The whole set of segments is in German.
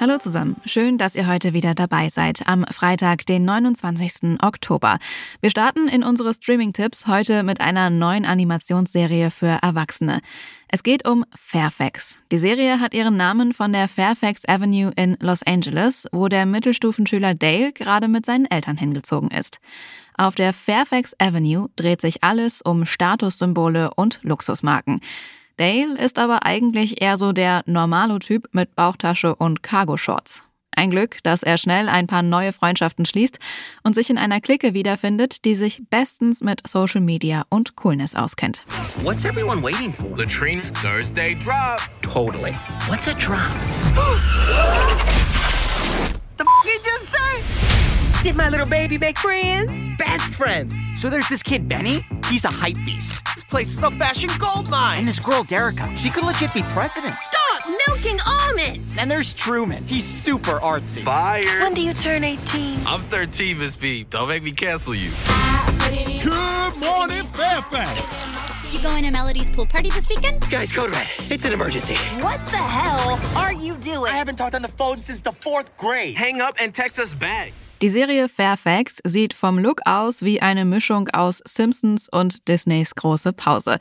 Hallo zusammen, schön, dass ihr heute wieder dabei seid am Freitag, den 29. Oktober. Wir starten in unsere Streaming-Tipps heute mit einer neuen Animationsserie für Erwachsene. Es geht um Fairfax. Die Serie hat ihren Namen von der Fairfax Avenue in Los Angeles, wo der Mittelstufenschüler Dale gerade mit seinen Eltern hingezogen ist. Auf der Fairfax Avenue dreht sich alles um Statussymbole und Luxusmarken. Dale ist aber eigentlich eher so der Normalo-Typ mit Bauchtasche und Cargo-Shorts. Ein Glück, dass er schnell ein paar neue Freundschaften schließt und sich in einer Clique wiederfindet, die sich bestens mit Social Media und Coolness auskennt. What's everyone waiting for? Latrine's Thursday drop. Totally. What's a drop? The f you just say? Did my little baby make friends? Best friends. So there's this kid, Benny. He's a hype beast. This place is a fashion gold mine. And this girl, Derica, she could legit be president. Stop milking almonds! And there's Truman. He's super artsy. Fire. When do you turn 18? I'm 13, Miss B. Don't make me cancel you. Good morning, Fairfax. You going to Melody's pool party this weekend? Guys, code red. It's an emergency. What the hell are you doing? I haven't talked on the phone since the fourth grade. Hang up and text us back. Die Serie Fairfax sieht vom Look aus wie eine Mischung aus Simpsons und Disneys große Pause.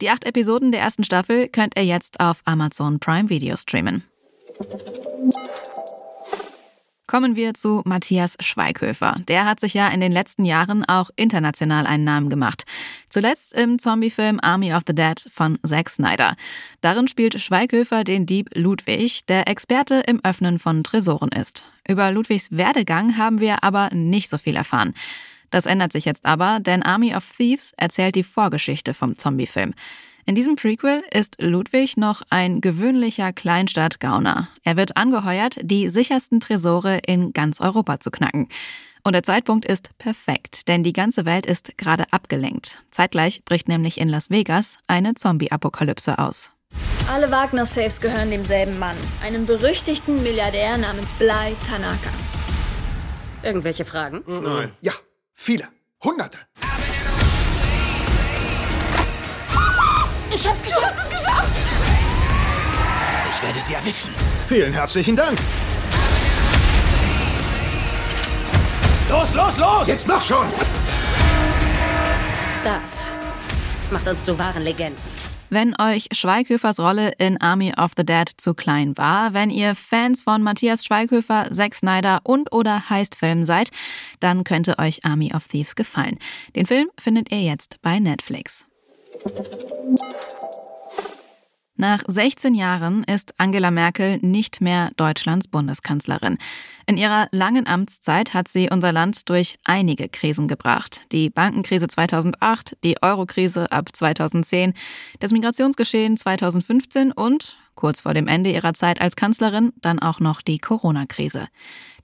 Die acht Episoden der ersten Staffel könnt ihr jetzt auf Amazon Prime Video streamen. Kommen wir zu Matthias Schweighöfer. Der hat sich ja in den letzten Jahren auch international einen Namen gemacht. Zuletzt im Zombiefilm Army of the Dead von Zack Snyder. Darin spielt Schweighöfer den Dieb Ludwig, der Experte im Öffnen von Tresoren ist. Über Ludwigs Werdegang haben wir aber nicht so viel erfahren. Das ändert sich jetzt aber, denn Army of Thieves erzählt die Vorgeschichte vom Zombiefilm. In diesem Prequel ist Ludwig noch ein gewöhnlicher Kleinstadt-Gauner. Er wird angeheuert, die sichersten Tresore in ganz Europa zu knacken. Und der Zeitpunkt ist perfekt, denn die ganze Welt ist gerade abgelenkt. Zeitgleich bricht nämlich in Las Vegas eine Zombie-Apokalypse aus. Alle Wagner-Safes gehören demselben Mann, einem berüchtigten Milliardär namens Blai Tanaka. Irgendwelche Fragen? Nein. Ja, viele. Hunderte. Ich hab's geschafft! es geschafft! Ich werde sie erwischen. Vielen herzlichen Dank. Los, los, los! Jetzt mach schon! Das macht uns zu wahren Legenden. Wenn euch Schweighöfers Rolle in Army of the Dead zu klein war, wenn ihr Fans von Matthias Schweighöfer, Zack Snyder und oder Heist-Film seid, dann könnte euch Army of Thieves gefallen. Den Film findet ihr jetzt bei Netflix. Nach 16 Jahren ist Angela Merkel nicht mehr Deutschlands Bundeskanzlerin. In ihrer langen Amtszeit hat sie unser Land durch einige Krisen gebracht. Die Bankenkrise 2008, die Eurokrise ab 2010, das Migrationsgeschehen 2015 und, kurz vor dem Ende ihrer Zeit als Kanzlerin, dann auch noch die Corona-Krise.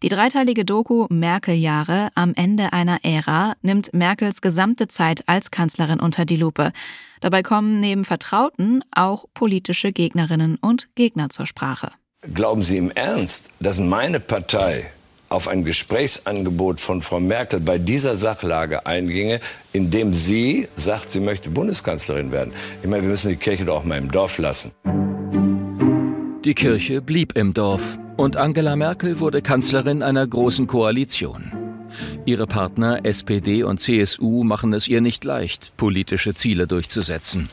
Die dreiteilige Doku Merkel-Jahre am Ende einer Ära nimmt Merkels gesamte Zeit als Kanzlerin unter die Lupe. Dabei kommen neben Vertrauten auch politische Gegnerinnen und Gegner zur Sprache. Glauben Sie im Ernst, dass meine Partei auf ein Gesprächsangebot von Frau Merkel bei dieser Sachlage einginge, indem sie sagt, sie möchte Bundeskanzlerin werden? Ich meine, wir müssen die Kirche doch auch mal im Dorf lassen. Die Kirche blieb im Dorf und Angela Merkel wurde Kanzlerin einer großen Koalition. Ihre Partner SPD und CSU machen es ihr nicht leicht, politische Ziele durchzusetzen.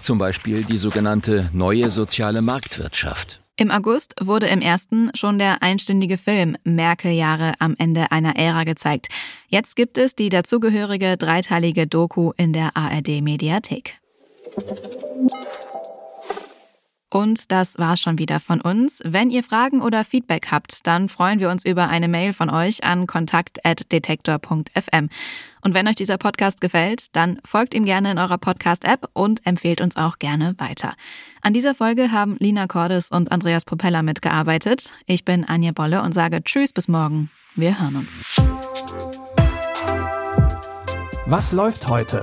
Zum Beispiel die sogenannte neue soziale Marktwirtschaft. Im August wurde im ersten schon der einstündige Film Merkel-Jahre am Ende einer Ära gezeigt. Jetzt gibt es die dazugehörige dreiteilige Doku in der ARD-Mediathek. Und das war's schon wieder von uns. Wenn ihr Fragen oder Feedback habt, dann freuen wir uns über eine Mail von euch an kontakt.detektor.fm. Und wenn euch dieser Podcast gefällt, dann folgt ihm gerne in eurer Podcast-App und empfehlt uns auch gerne weiter. An dieser Folge haben Lina Cordes und Andreas Propeller mitgearbeitet. Ich bin Anja Bolle und sage Tschüss bis morgen. Wir hören uns. Was läuft heute?